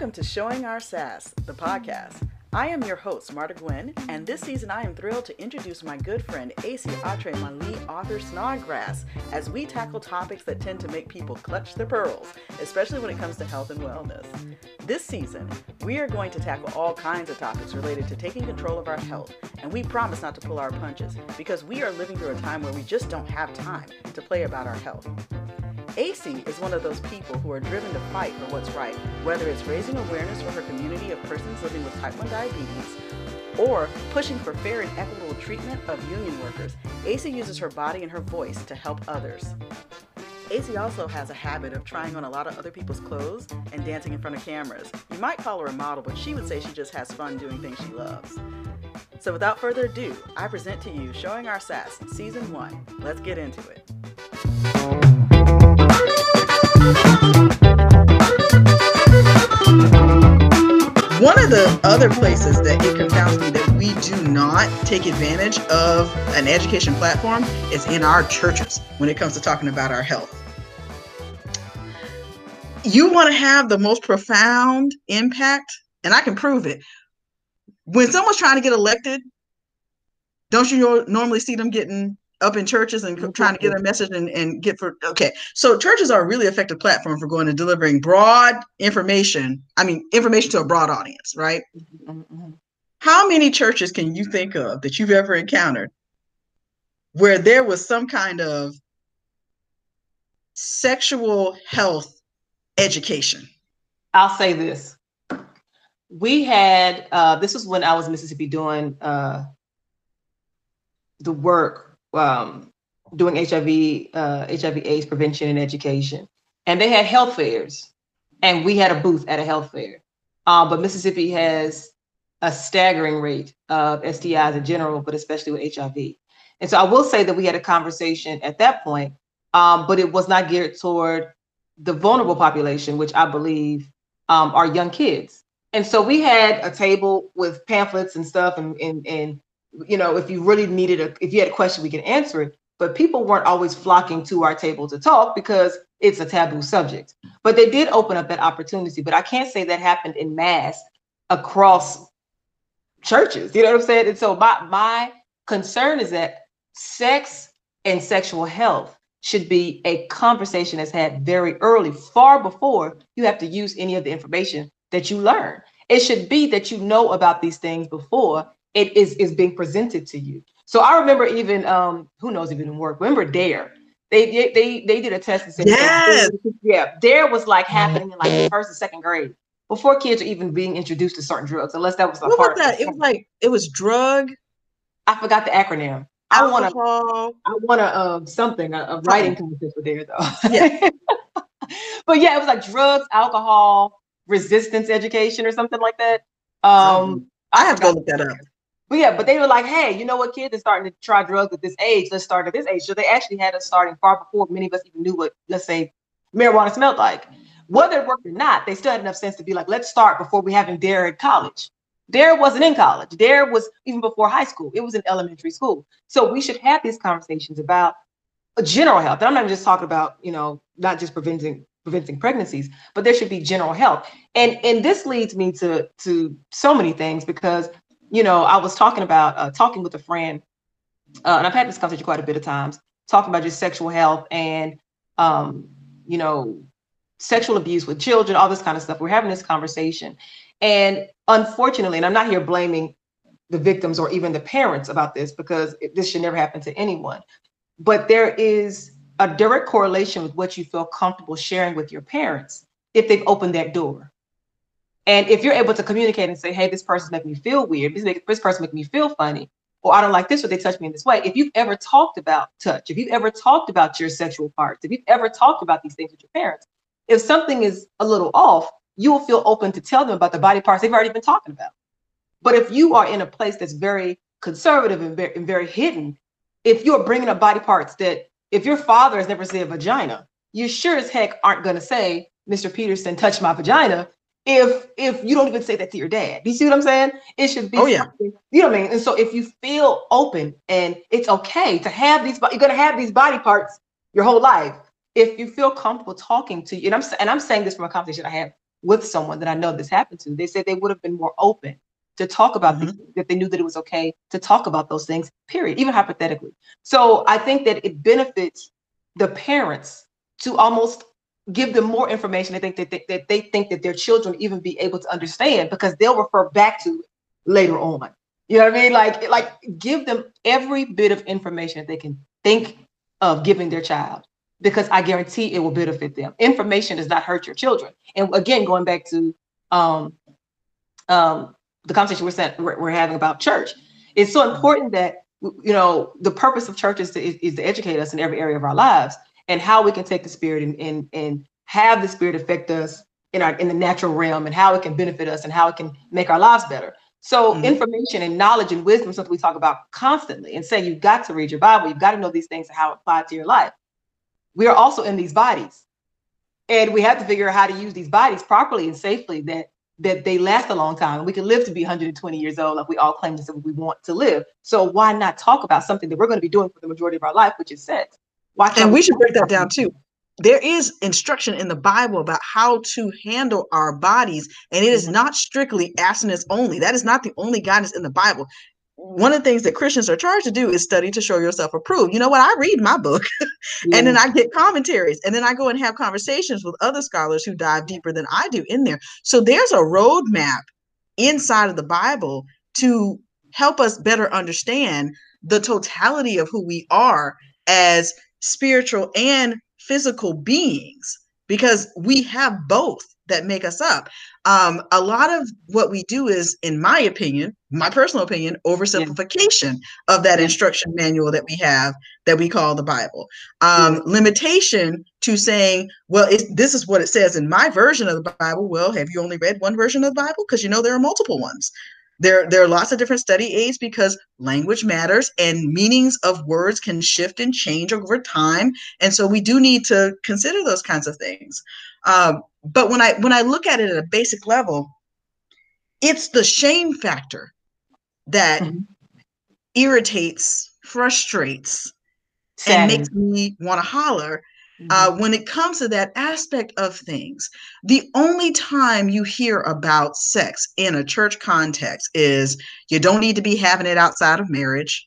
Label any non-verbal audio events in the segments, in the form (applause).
Welcome to Showing Our Sass, the podcast. I am your host, Marta Gwen, and this season I am thrilled to introduce my good friend AC Atre Manli, author Snodgrass, as we tackle topics that tend to make people clutch their pearls, especially when it comes to health and wellness. This season, we are going to tackle all kinds of topics related to taking control of our health, and we promise not to pull our punches because we are living through a time where we just don't have time to play about our health. AC is one of those people who are driven to fight for what's right, whether it's raising awareness for her community of persons living with type 1 diabetes or pushing for fair and equitable treatment of union workers. AC uses her body and her voice to help others. AC also has a habit of trying on a lot of other people's clothes and dancing in front of cameras. You might call her a model, but she would say she just has fun doing things she loves. So without further ado, I present to you Showing Our Sass, Season 1. Let's get into it. One of the other places that it confounds me that we do not take advantage of an education platform is in our churches when it comes to talking about our health. You want to have the most profound impact, and I can prove it. When someone's trying to get elected, don't you normally see them getting up in churches and mm-hmm. trying to get a message and, and get for okay so churches are a really effective platform for going and delivering broad information i mean information to a broad audience right mm-hmm. mm-hmm. how many churches can you think of that you've ever encountered where there was some kind of sexual health education i'll say this we had uh, this was when i was in mississippi doing uh, the work um, doing HIV, uh, HIV/AIDS prevention and education, and they had health fairs, and we had a booth at a health fair. Um, but Mississippi has a staggering rate of STIs in general, but especially with HIV. And so I will say that we had a conversation at that point, um, but it was not geared toward the vulnerable population, which I believe um, are young kids. And so we had a table with pamphlets and stuff and, and, and you know, if you really needed a, if you had a question, we can answer it. But people weren't always flocking to our table to talk because it's a taboo subject. But they did open up that opportunity. But I can't say that happened in mass across churches. You know what I'm saying? And so my my concern is that sex and sexual health should be a conversation that's had very early, far before you have to use any of the information that you learn. It should be that you know about these things before it is is being presented to you. So I remember even um who knows even work. Remember Dare. They they they did a test and said yes. yeah, Dare was like happening in like the first and second grade before kids are even being introduced to certain drugs, unless that was the what part. Was that? It was like it was drug. I forgot the acronym. I want to. I want to um something a, a writing contest for Dare though. Yeah. (laughs) but yeah, it was like drugs, alcohol, resistance education, or something like that. Um, I have to go look that up. But yeah, but they were like, hey, you know what, kids are starting to try drugs at this age. Let's start at this age. So they actually had us starting far before many of us even knew what, let's say, marijuana smelled like. Whether it worked or not, they still had enough sense to be like, let's start before we having Dare at college. Dare wasn't in college. Dare was even before high school. It was in elementary school. So we should have these conversations about general health. And I'm not just talking about, you know, not just preventing preventing pregnancies, but there should be general health. And and this leads me to to so many things because you know, I was talking about uh, talking with a friend, uh, and I've had this conversation quite a bit of times, talking about just sexual health and, um, you know, sexual abuse with children, all this kind of stuff. We're having this conversation. And unfortunately, and I'm not here blaming the victims or even the parents about this because this should never happen to anyone. But there is a direct correlation with what you feel comfortable sharing with your parents if they've opened that door. And if you're able to communicate and say, hey, this person's making me feel weird, this, make, this person making me feel funny, or I don't like this, or they touch me in this way. If you've ever talked about touch, if you've ever talked about your sexual parts, if you've ever talked about these things with your parents, if something is a little off, you will feel open to tell them about the body parts they've already been talking about. But if you are in a place that's very conservative and very, and very hidden, if you're bringing up body parts that, if your father has never said a vagina, you sure as heck aren't going to say, Mr. Peterson touched my vagina if if you don't even say that to your dad. You see what I'm saying? It should be oh, yeah. you know what I mean? And so if you feel open and it's okay to have these you're gonna have these body parts your whole life. If you feel comfortable talking to you, and I'm and I'm saying this from a conversation I had with someone that I know this happened to, they said they would have been more open to talk about mm-hmm. these that they knew that it was okay to talk about those things, period, even hypothetically. So I think that it benefits the parents to almost give them more information. I think that they, that they think that their children even be able to understand because they'll refer back to later on. You know what I mean? Like, like give them every bit of information that they can think of giving their child because I guarantee it will benefit them. Information does not hurt your children. And again, going back to um, um, the conversation we're, set, we're, we're having about church, it's so important that you know the purpose of church is to, is to educate us in every area of our lives and how we can take the spirit and, and, and have the spirit affect us in our in the natural realm and how it can benefit us and how it can make our lives better. So mm-hmm. information and knowledge and wisdom is something we talk about constantly and say you've got to read your Bible, you've got to know these things and how it applies to your life. We are also in these bodies. And we have to figure out how to use these bodies properly and safely that that they last a long time and we can live to be 120 years old like we all claim to say we want to live. So why not talk about something that we're going to be doing for the majority of our life, which is sex? Why and we should break that down too there is instruction in the Bible about how to handle our bodies, and it is mm-hmm. not strictly abstinence only. That is not the only guidance in the Bible. One of the things that Christians are charged to do is study to show yourself approved. You know what? I read my book yeah. (laughs) and then I get commentaries and then I go and have conversations with other scholars who dive deeper than I do in there. So there's a roadmap inside of the Bible to help us better understand the totality of who we are as spiritual and physical beings because we have both that make us up. Um, a lot of what we do is, in my opinion, my personal opinion, oversimplification yeah. of that instruction manual that we have that we call the Bible. Um, yeah. Limitation to saying, well, this is what it says in my version of the Bible. Well, have you only read one version of the Bible? Because you know there are multiple ones. There, there are lots of different study aids because language matters and meanings of words can shift and change over time. And so we do need to consider those kinds of things. Um, but when I when I look at it at a basic level, it's the shame factor that mm-hmm. irritates, frustrates, and makes me want to holler uh, mm-hmm. when it comes to that aspect of things, the only time you hear about sex in a church context is you don't need to be having it outside of marriage.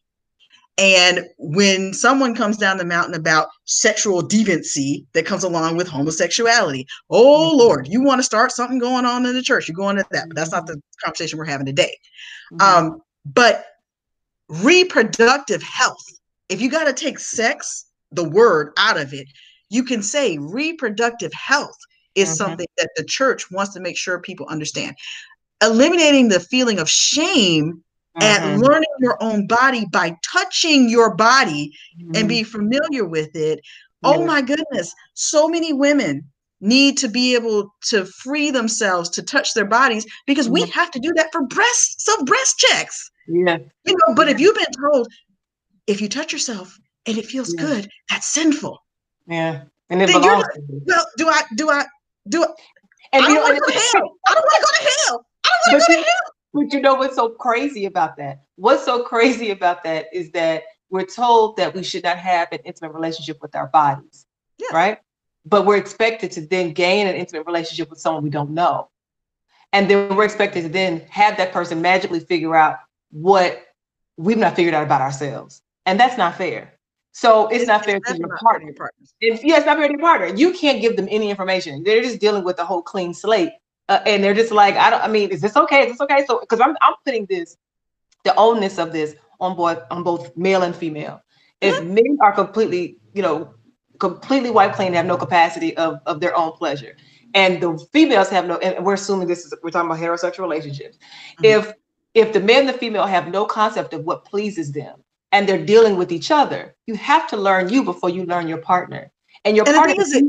And when someone comes down the mountain about sexual deviancy that comes along with homosexuality, oh mm-hmm. Lord, you want to start something going on in the church, you're going to that. But that's not the conversation we're having today. Mm-hmm. Um, but reproductive health, if you got to take sex, the word out of it, you can say reproductive health is mm-hmm. something that the church wants to make sure people understand. Eliminating the feeling of shame mm-hmm. at learning your own body by touching your body mm-hmm. and be familiar with it. Oh my goodness, so many women need to be able to free themselves to touch their bodies because we mm-hmm. have to do that for breast self breast checks. Yeah. You know, but if you've been told if you touch yourself and it feels yeah. good, that's sinful. Yeah. And it belongs. Well, do I do I do I, and I don't want to go to hell. I don't want to go to hell. I don't want to go to hell. But you know what's so crazy about that? What's so crazy about that is that we're told that we should not have an intimate relationship with our bodies. Yeah. Right. But we're expected to then gain an intimate relationship with someone we don't know. And then we're expected to then have that person magically figure out what we've not figured out about ourselves. And that's not fair. So it's, it's not fair to your partner. Your if, yeah, it's not fair to your partner. You can't give them any information. They're just dealing with the whole clean slate. Uh, and they're just like, I don't, I mean, is this okay? Is this okay? So, because I'm, I'm putting this, the onus of this on both, on both male and female. If mm-hmm. men are completely, you know, completely white clean, have no capacity of, of their own pleasure, and the females have no, and we're assuming this is, we're talking about heterosexual relationships. Mm-hmm. If, if the man and the female have no concept of what pleases them, and they're dealing with each other. You have to learn you before you learn your partner. And your and partner is it,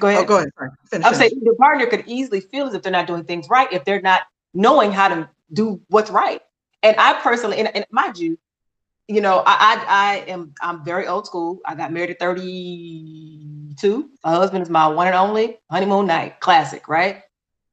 go ahead. Oh, go ahead. Finish, I'm saying your partner could easily feel as if they're not doing things right if they're not knowing how to do what's right. And I personally, and, and mind you, you know, I, I, I am I'm very old school. I got married at 32. My husband is my one and only honeymoon night classic, right?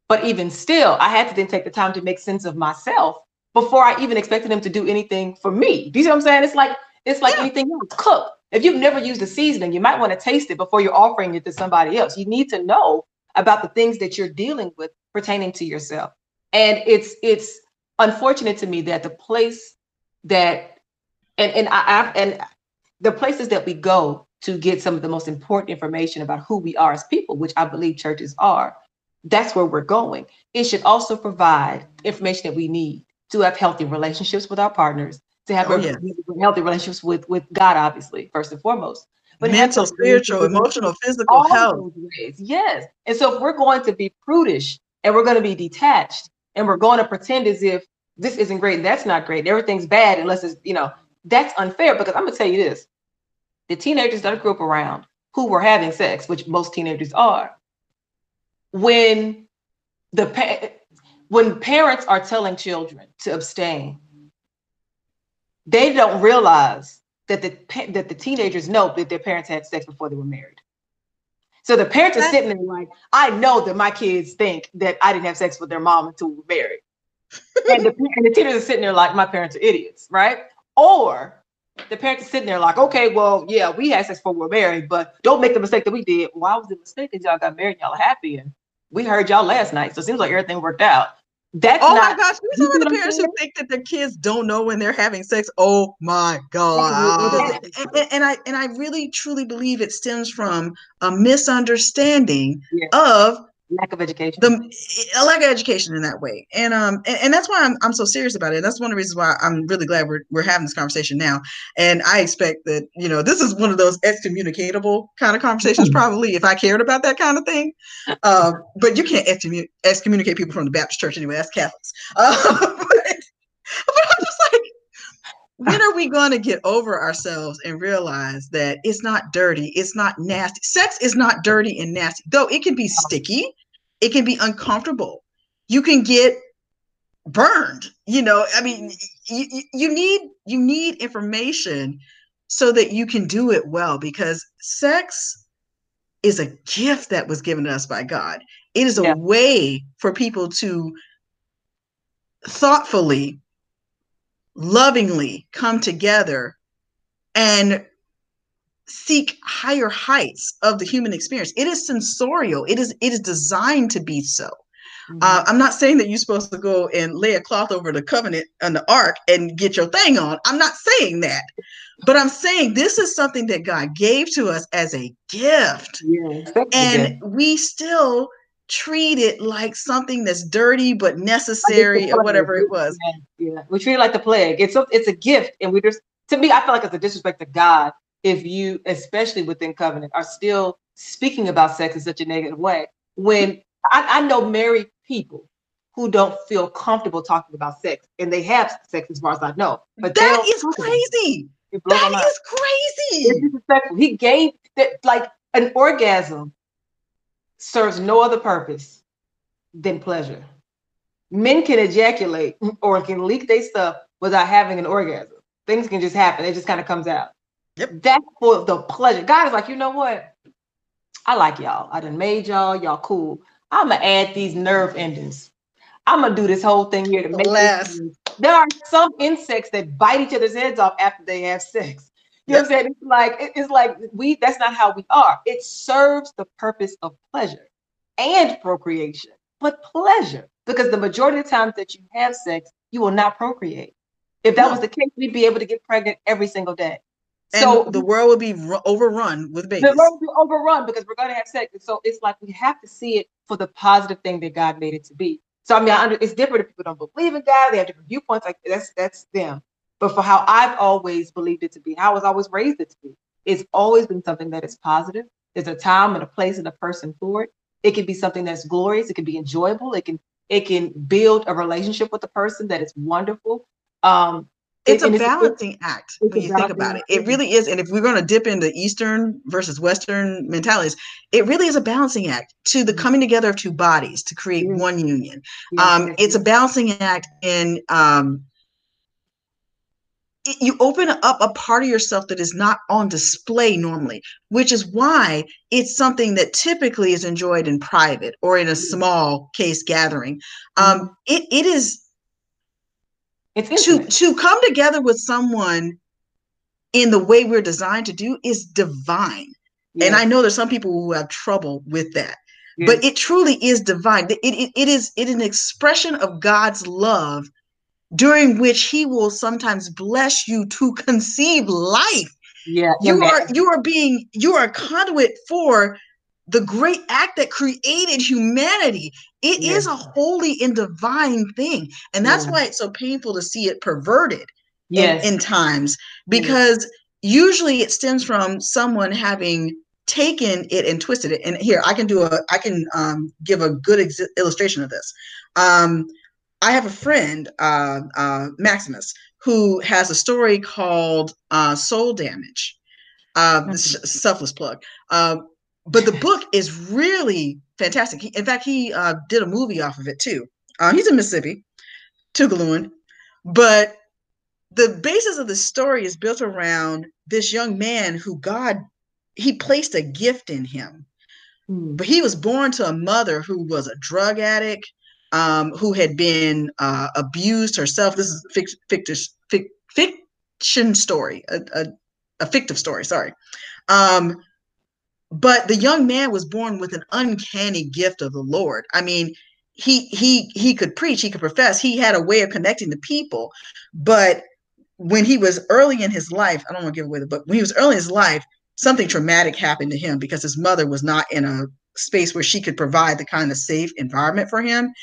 But even still, I had to then take the time to make sense of myself before I even expected him to do anything for me. Do you see what I'm saying? It's like it's like yeah. anything else. Cook. If you've never used a seasoning, you might want to taste it before you're offering it to somebody else. You need to know about the things that you're dealing with pertaining to yourself. And it's it's unfortunate to me that the place that and and I, I and the places that we go to get some of the most important information about who we are as people, which I believe churches are, that's where we're going. It should also provide information that we need to have healthy relationships with our partners, to have oh, yeah. healthy relationships with with God, obviously, first and foremost. But mental, spiritual, emotional, physical health. Yes. And so if we're going to be prudish and we're going to be detached and we're going to pretend as if this isn't great and that's not great, and everything's bad unless it's, you know, that's unfair because I'm gonna tell you this. The teenagers that I grew up around who were having sex, which most teenagers are, when the when parents are telling children to abstain, they don't realize that the that the teenagers know that their parents had sex before they were married. So the parents are sitting there like, I know that my kids think that I didn't have sex with their mom until we were married. (laughs) and, the, and the teenagers are sitting there like, my parents are idiots, right? Or the parents are sitting there like, okay, well, yeah, we had sex before we were married, but don't make the mistake that we did. Why was the mistake that y'all got married and y'all happy? And we heard y'all last night. So it seems like everything worked out. That's oh not, my gosh, you some of the parents who think that their kids don't know when they're having sex. Oh my god! And, and, and, I and I really truly believe it stems from a misunderstanding yeah. of lack of education. The a lack of education in that way. And um and, and, that's why I'm, I'm so serious about it that's one of the reasons why i'm really glad we're, we're having this conversation now. And i expect that you know this is one of those excommunicatable kind of conversations (laughs) probably if i cared about that kind of thing. Uh, but you can't excommunicate people from the baptist church anyway that's catholics. Uh, (laughs) but, but i'm just like when are (laughs) we going to get over ourselves and realize that it's not dirty it's not nasty? Sex is not dirty and nasty though it can be sticky it can be uncomfortable. You can get burned you know i mean mm-hmm. you, you need you need information so that you can do it well because sex is a gift that was given to us by god. It is a yeah. way for people to thoughtfully lovingly come together and seek higher heights of the human experience. It is sensorial. It is it is designed to be so. Mm-hmm. uh, i'm not saying that you're supposed to go and lay a cloth over the covenant and the ark and get your thing on. I'm not saying that. But i'm saying this is something that god gave to us as a gift. Yeah, and we still treat it like something that's dirty but necessary or whatever it was. Yeah, yeah. we treat it like the plague. It's a, it's a gift, and we just to me, I feel like it's a disrespect to God if you, especially within covenant, are still speaking about sex in such a negative way. When I, I know married people who don't feel comfortable talking about sex, and they have sex as far as I know. But that is crazy. That is crazy. It's disrespectful. He gave that like an orgasm serves no other purpose than pleasure. Men can ejaculate or can leak their stuff without having an orgasm. Things can just happen. It just kind of comes out. Yep. That's for the pleasure. God is like, you know what? I like y'all. I done made y'all. Y'all cool. I'm gonna add these nerve endings. I'm gonna do this whole thing here to make last. There are some insects that bite each other's heads off after they have sex. You know what I'm saying? It's like it's like we that's not how we are. It serves the purpose of pleasure and procreation, but pleasure. Because the majority of the times that you have sex, you will not procreate. If that no. was the case, we'd be able to get pregnant every single day. And so the world would be overrun with babies. The world would be overrun because we're going to have sex. And so it's like we have to see it for the positive thing that God made it to be. So I mean, I under, it's different if people don't believe in God. They have different viewpoints. Like that's that's them but for how I've always believed it to be, how I was always raised it to be. It's always been something that is positive. There's a time and a place and a person for it. It can be something that's glorious. It can be enjoyable. It can it can build a relationship with the person that is wonderful. Um, it's a balancing it's, act it's when you think about it. It really is. And if we're going to dip into Eastern versus Western mentalities, it really is a balancing act to the mm-hmm. coming together of two bodies to create mm-hmm. one union. Um, it's a balancing act in um, you open up a part of yourself that is not on display normally, which is why it's something that typically is enjoyed in private or in a mm-hmm. small case gathering. Um, mm-hmm. it, it is it's to to come together with someone in the way we're designed to do is divine. And I know there's some people who have trouble with that. yes. but it truly is divine. It, it, it is it is an expression of God's love during which he will sometimes bless you to conceive life. Yeah. You are you are being you are a conduit for the great act that created humanity. It is a holy and divine thing. And that's yeah. why it's so painful to see it perverted yes. in, in times because usually it stems from someone having taken it and twisted it. And here I can do a I can um, give a good ex- illustration of this. Um, I have a friend, uh, uh, Maximus, who has a story called uh, Soul Damage. Uh, selfless plug. Uh, but the book is really fantastic. He, in fact, he uh, did a movie off of it too. Uh, he's in Mississippi, Tougaloo, but the basis of the story is built around this young man who God he placed a gift in him, mm. but he was born to a mother who was a drug addict, um, who had been uh, abused herself. This is fiction story, a, a, a fictive story. Sorry. Um, but the young man was born with an uncanny gift of the Lord. I mean, he he he could preach, he could profess, he had a way of connecting to people. But when he was early in his life, I don't want to give away the book. When he was early in his life, something traumatic happened to him because his mother was not in a space where she could provide the kind of safe environment for him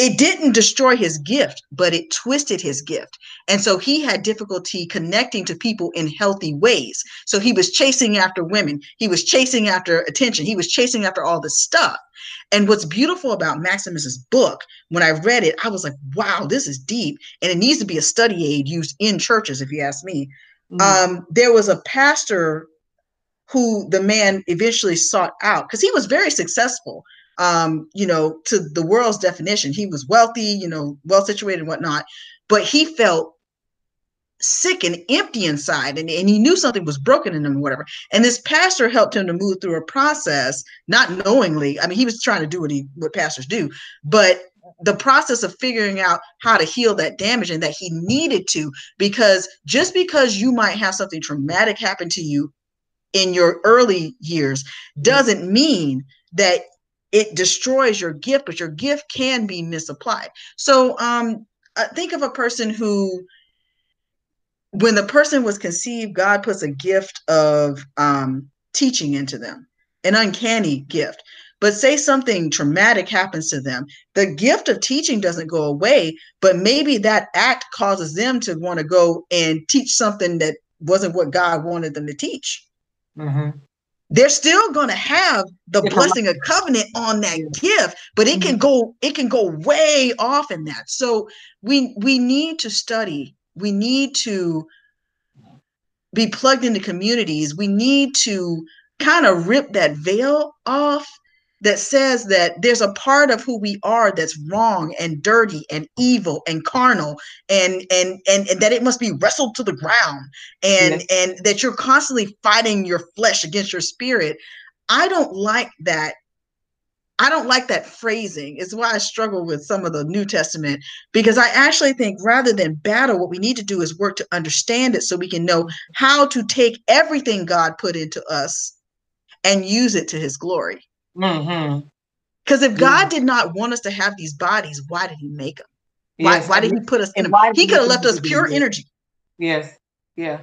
it didn't destroy his gift, but it twisted his gift. And so he had difficulty connecting to people in healthy ways. So he was chasing after women, he was chasing after attention, he was chasing after all this stuff. And what's beautiful about Maximus's book, when I read it, I was like, wow, this is deep. And it needs to be a study aid used in churches, if you ask me. Mm-hmm. Um, there was a pastor who the man eventually sought out because he was very successful um, you know, to the world's definition. He was wealthy, you know, well situated and whatnot, but he felt sick and empty inside and, and he knew something was broken in him or whatever. And this pastor helped him to move through a process, not knowingly. I mean, he was trying to do what he what pastors do, but the process of figuring out how to heal that damage and that he needed to because just because you might have something traumatic happen to you in your early years doesn't mean that it destroys your gift, but your gift can be misapplied. So um, think of a person who, when the person was conceived, God puts a gift of um, teaching into them, an uncanny gift. But say something traumatic happens to them, the gift of teaching doesn't go away, but maybe that act causes them to want to go and teach something that wasn't what God wanted them to teach. Mm-hmm. They're still going to have the blessing of covenant on that gift but it can mm-hmm. go it can go way off in that. So we we need to study. We need to be plugged into communities. We need to kind of rip that veil off that says that there's a part of who we are that's wrong and dirty and evil and carnal and and and, and that it must be wrestled to the ground and yes. and that you're constantly fighting your flesh against your spirit i don't like that I don't like that phrasing. It's why I struggle with some of the New Testament because I actually think rather than battle, what we need to do is work to understand it so we can know how to take everything God put into us and use it to his glory. Mm-hmm. Because if God did not want us to have these bodies, why did He make them? Why, yes. why did He put us in them? He could have left us pure energy. Yes. Yeah.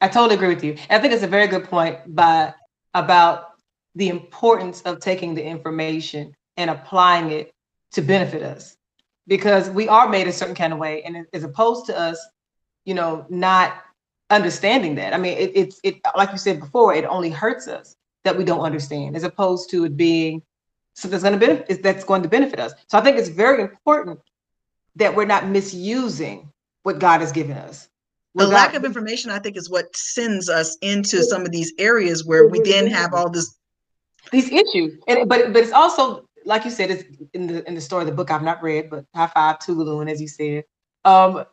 I totally agree with you. I think it's a very good point by about the importance of taking the information and applying it to benefit us because we are made a certain kind of way and as opposed to us you know not understanding that i mean it, it's it like you said before it only hurts us that we don't understand, as opposed to it being something that's going to benefit that's going to benefit us. So I think it's very important that we're not misusing what God has given us. The lack of information, I think, is what sends us into some of these areas where we then have all this these issues. And but but it's also like you said, it's in the in the story of the book I've not read, but high five Tougaloo, and as you said, um,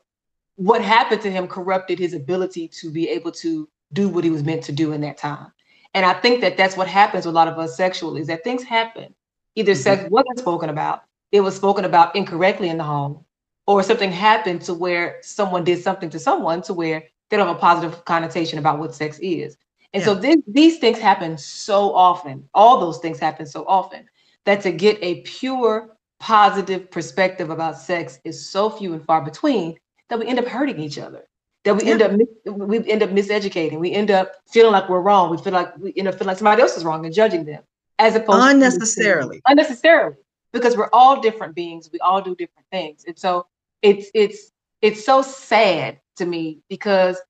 what happened to him corrupted his ability to be able to do what he was meant to do in that time. And I think that that's what happens with a lot of us sexually is that things happen. Either mm-hmm. sex wasn't spoken about, it was spoken about incorrectly in the home, or something happened to where someone did something to someone to where they don't have a positive connotation about what sex is. And yeah. so this, these things happen so often. All those things happen so often that to get a pure positive perspective about sex is so few and far between that we end up hurting each other. That we yeah. end up we end up miseducating. We end up feeling like we're wrong. We feel like we end up feeling like somebody else is wrong and judging them, as opposed unnecessarily. To unnecessarily, because we're all different beings. We all do different things, and so it's it's it's so sad to me because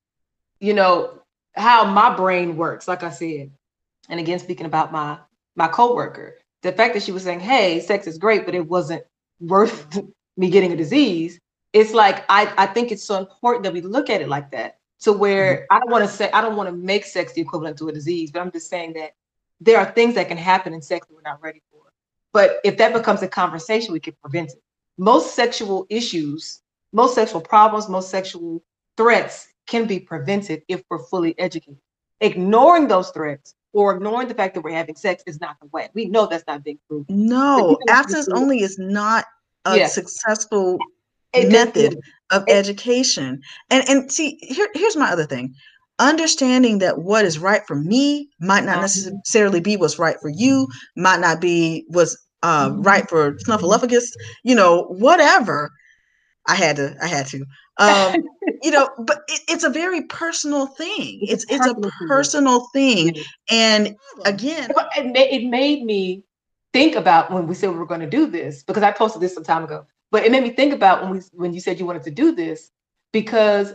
you know how my brain works. Like I said, and again speaking about my my coworker, the fact that she was saying, "Hey, sex is great, but it wasn't worth (laughs) me getting a disease." It's like I I think it's so important that we look at it like that. To where mm-hmm. I don't want to say I don't want to make sex the equivalent to a disease, but I'm just saying that there are things that can happen in sex that we're not ready for. But if that becomes a conversation, we can prevent it. Most sexual issues, most sexual problems, most sexual threats can be prevented if we're fully educated. Ignoring those threats or ignoring the fact that we're having sex is not the way. We know that's not being proven. No, abstinence only is not a yeah. successful it, method of it, education. And and see, here, here's my other thing. Understanding that what is right for me might not uh-huh. necessarily be what's right for you, might not be what's uh, mm-hmm. right for Snuffleupagus, you know, whatever. I had to, I had to. Um, you know, but it, it's a very personal thing. It's it's, a personal thing, thing. and again, it made me think about when we said we were going to do this because I posted this some time ago. But it made me think about when we when you said you wanted to do this because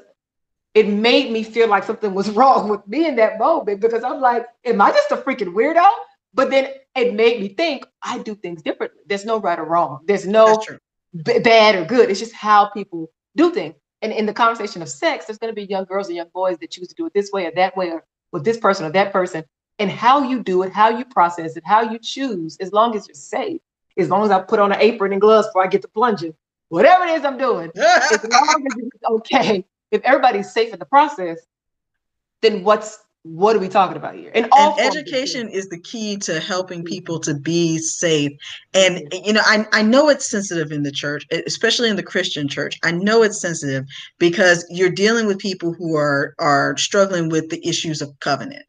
it made me feel like something was (laughs) wrong with me in that moment because I'm like, am I just a freaking weirdo? But then it made me think I do things differently. There's no right or wrong. There's no b- bad or good. It's just how people do things. And in the conversation of sex, there's going to be young girls and young boys that choose to do it this way or that way or with this person or that person. And how you do it, how you process it, how you choose, as long as you're safe, as long as I put on an apron and gloves before I get to plunging, whatever it is I'm doing, (laughs) as long as it's okay, if everybody's safe in the process, then what's what are we talking about here? And, all and education is the key to helping people to be safe. And you know, I, I know it's sensitive in the church, especially in the Christian church. I know it's sensitive because you're dealing with people who are are struggling with the issues of covenant.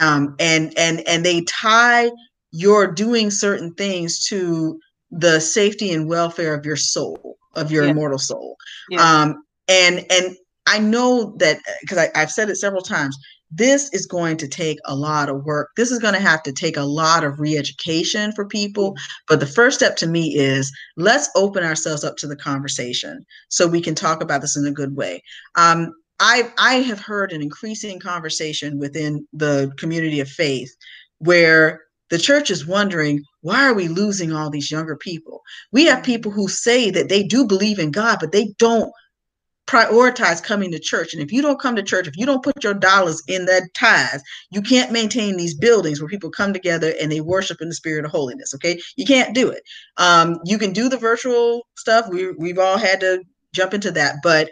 Um, and and and they tie your doing certain things to the safety and welfare of your soul, of your yeah. immortal soul. Yeah. Um, and and I know that because I've said it several times, this is going to take a lot of work. This is going to have to take a lot of re-education for people. But the first step to me is let's open ourselves up to the conversation so we can talk about this in a good way. Um, I I have heard an increasing conversation within the community of faith where the church is wondering why are we losing all these younger people? We have people who say that they do believe in god but they don't prioritize coming to church. And if you don't come to church if you don't put your dollars in that tithes you can't maintain these buildings where people come together and they worship in the spirit of holiness okay? You can't do it. Um, you can do the virtual stuff. We, we've all had to jump into that but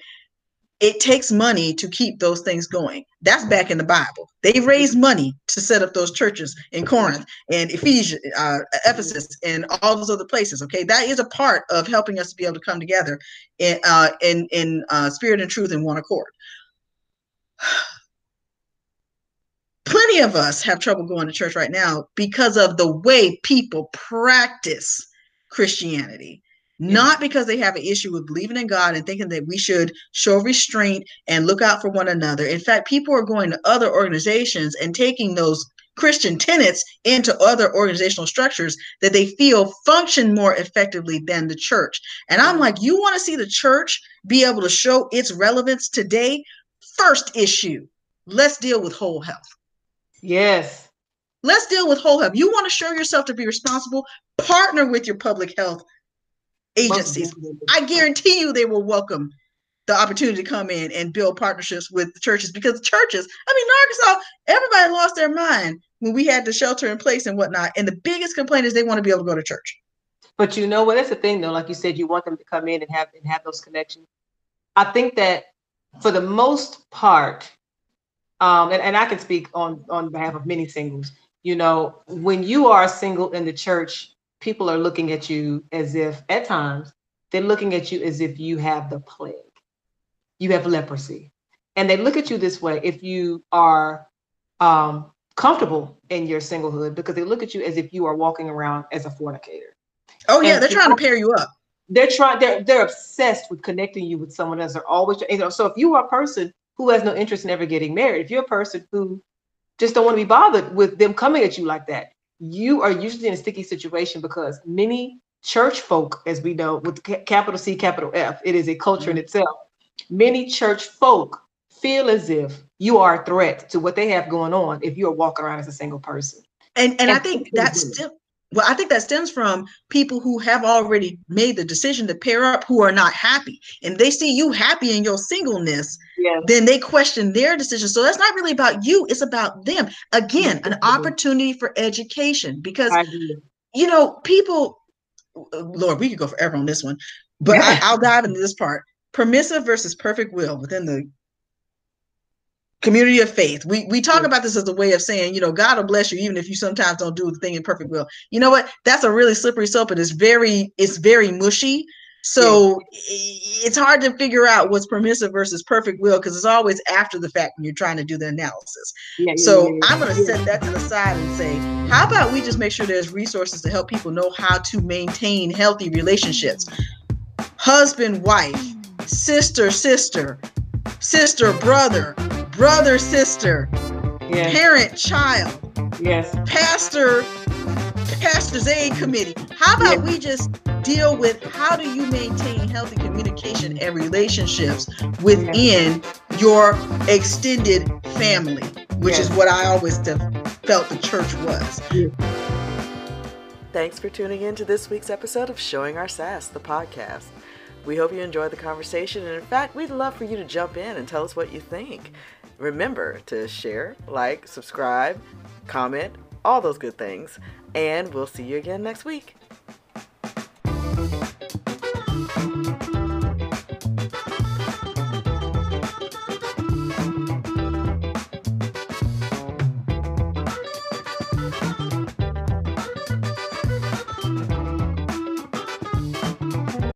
it takes money to keep those things going. That's back in the Bible. They raised money to set up those churches in Corinth and Ephesians, uh, Ephesus, and all those other places. Okay, that is a part of helping us to be able to come together in uh, in in uh, spirit and truth in one accord. (sighs) Plenty of us have trouble going to church right now because of the way people practice Christianity not because they have an issue with believing in God and thinking that we should show restraint and look out for one another. In fact, people are going to other organizations and taking those Christian tenets into other organizational structures that they feel function more effectively than the church. And I'm like, you want to see the church be able to show its relevance today? First issue, let's deal with whole health. Yes. Let's deal with whole health. You want to show yourself to be responsible? Partner with your public health agencies. I guarantee you they will welcome the opportunity to come in and build partnerships with the churches because churches, I mean, in Arkansas, everybody lost their mind when we had the shelter in place and whatnot. And the biggest complaint is they want to be able to go to church. But you know what? That's the thing, though. Like you said, you want them to come in and have and have those connections. I think that for the most part, um, and, and I can speak on on behalf of many singles. You know, when you are a single in the church, people are looking at you as if, at times, they're looking at you as if you have the plague, you have leprosy. And they look at you this way if you are um, comfortable in your singlehood because they look at you as if you are walking around as a fornicator. Oh yeah, and they're trying to pair you up. They're trying. They're they're obsessed with connecting you with someone else. They're always. You know, so if you are a person who has no interest in ever getting married, if you're a person who just don't want to be bothered with them coming at you like that, you are usually in a sticky situation because many church folk, as we know, with capital C, capital F, it is a culture mm-hmm. in itself. Many church folk feel as if you are a threat to what they have going on if you're walking around as a single person. And and, and I think that's still well, I think that stems from people who have already made the decision to pair up who are not happy. And they see you happy in your singleness, yes. then they question their decision. So that's not really about you, it's about them. Again, an opportunity for education because, you know, people, Lord, we could go forever on this one, but I, I'll dive into this part. Permissive versus perfect will within the community of faith. We we talk about this as a way of saying, you know, God will bless you even if you sometimes don't do the thing in perfect will. You know what? That's a really slippery slope, and it's very it's very mushy. So yeah. it's hard to figure out what's permissive versus perfect will because it's always after the fact when you're trying to do the analysis. Yeah, so yeah, I'm going to set that to the side and say, how about we just make sure there's resources to help people know how to maintain healthy relationships? Husband, wife, sister, sister, sister, brother, brother, sister, yes. parent, child, yes, pastor, pastor's aid committee. How about yes. we just deal with how do you maintain healthy communication and relationships within yes. your extended family, which is what I always felt the church was. Thanks for tuning in to this week's episode of Showing Our Sass, the podcast. We hope you enjoyed the conversation, and in fact, we'd love for you to jump in and tell us what you think. Remember to share, like, subscribe, comment, all those good things, and we'll see you again next week.